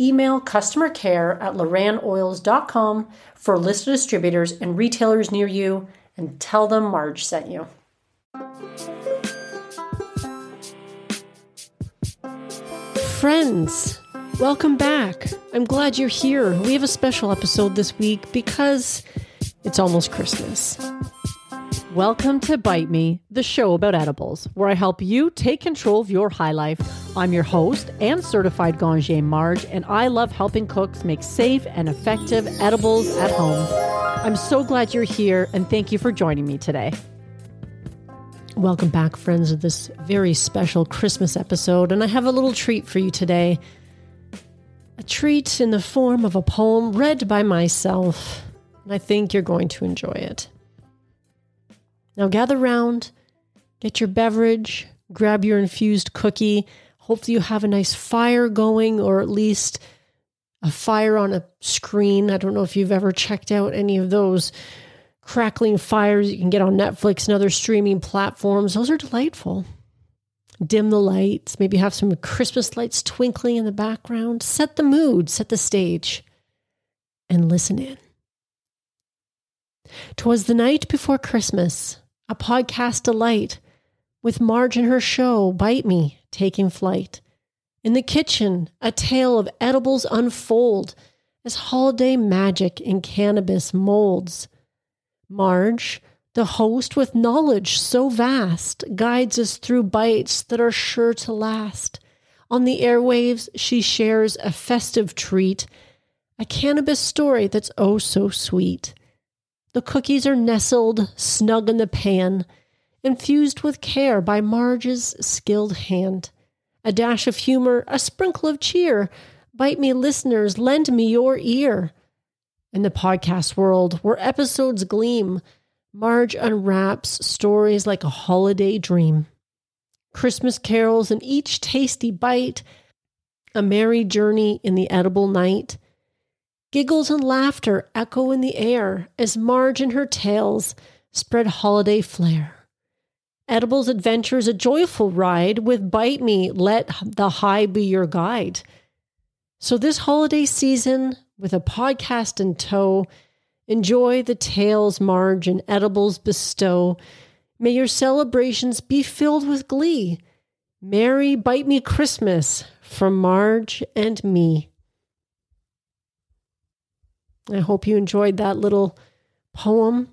email customer care at lorannoils.com for a list of distributors and retailers near you and tell them Marge sent you. Friends, welcome back. I'm glad you're here. We have a special episode this week because it's almost Christmas. Welcome to Bite Me, the show about edibles, where I help you take control of your high life. I'm your host and certified Ganjier Marge, and I love helping cooks make safe and effective edibles at home. I'm so glad you're here, and thank you for joining me today. Welcome back, friends, to this very special Christmas episode, and I have a little treat for you today. A treat in the form of a poem read by myself, and I think you're going to enjoy it. Now gather round, get your beverage, grab your infused cookie. Hopefully, you have a nice fire going, or at least a fire on a screen. I don't know if you've ever checked out any of those crackling fires you can get on Netflix and other streaming platforms. Those are delightful. Dim the lights, maybe have some Christmas lights twinkling in the background. Set the mood, set the stage, and listen in. Twas the night before Christmas a podcast delight, with Marge and her show, Bite Me, taking flight. In the kitchen, a tale of edibles unfold as holiday magic in cannabis molds. Marge, the host with knowledge so vast, guides us through bites that are sure to last. On the airwaves, she shares a festive treat, a cannabis story that's oh so sweet. The cookies are nestled snug in the pan, infused with care by Marge's skilled hand. A dash of humor, a sprinkle of cheer. Bite me, listeners, lend me your ear. In the podcast world, where episodes gleam, Marge unwraps stories like a holiday dream. Christmas carols in each tasty bite, a merry journey in the edible night. Giggles and laughter echo in the air as Marge and her tales spread holiday flair. Edibles Adventures, a joyful ride with Bite Me, let the high be your guide. So, this holiday season, with a podcast in tow, enjoy the tales Marge and Edibles bestow. May your celebrations be filled with glee. Merry Bite Me Christmas from Marge and me. I hope you enjoyed that little poem.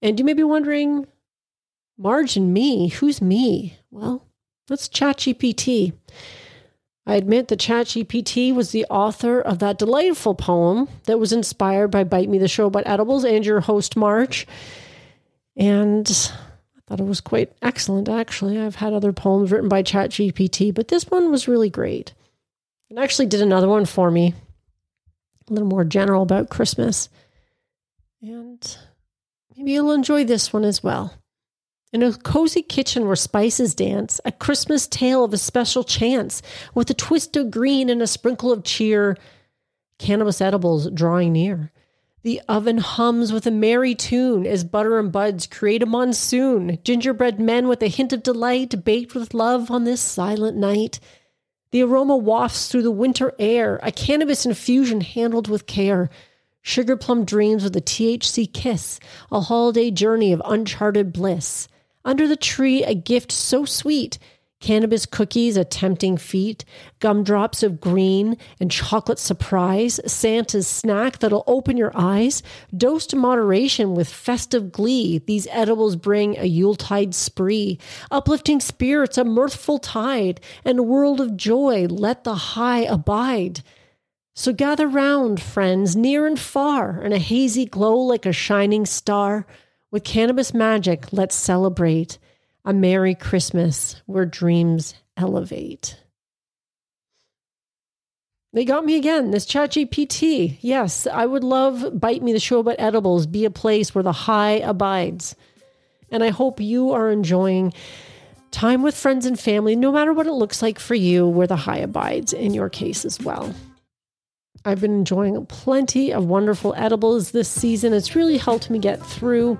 And you may be wondering, Marge and me, who's me? Well, that's ChatGPT. I admit that ChatGPT was the author of that delightful poem that was inspired by Bite Me, the show about edibles, and your host, Marge. And I thought it was quite excellent, actually. I've had other poems written by ChatGPT, but this one was really great. It actually did another one for me a little more general about Christmas. And maybe you'll enjoy this one as well. In a cozy kitchen where spices dance, a Christmas tale of a special chance, with a twist of green and a sprinkle of cheer, cannabis edibles drawing near. The oven hums with a merry tune as butter and buds create a monsoon. Gingerbread men with a hint of delight, baked with love on this silent night. The aroma wafts through the winter air, a cannabis infusion handled with care. Sugar plum dreams with a THC kiss, a holiday journey of uncharted bliss. Under the tree, a gift so sweet, Cannabis cookies, a tempting feat, gumdrops of green, and chocolate surprise, Santa's snack that'll open your eyes. Dosed moderation with festive glee, these edibles bring a Yuletide spree, uplifting spirits, a mirthful tide, and a world of joy, let the high abide. So gather round, friends, near and far, in a hazy glow like a shining star. With cannabis magic, let's celebrate a Merry Christmas where dreams elevate. They got me again. This ChatGPT. Yes, I would love Bite Me, the show about edibles, be a place where the high abides. And I hope you are enjoying time with friends and family, no matter what it looks like for you, where the high abides in your case as well. I've been enjoying plenty of wonderful edibles this season. It's really helped me get through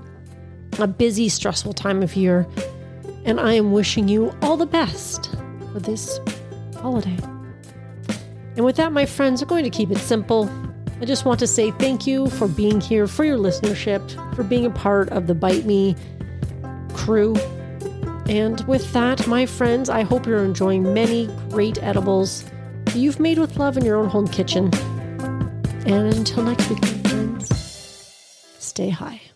a busy, stressful time of year. And I am wishing you all the best for this holiday. And with that, my friends, I'm going to keep it simple. I just want to say thank you for being here, for your listenership, for being a part of the Bite Me crew. And with that, my friends, I hope you're enjoying many great edibles you've made with love in your own home kitchen. And until next week, my friends, stay high.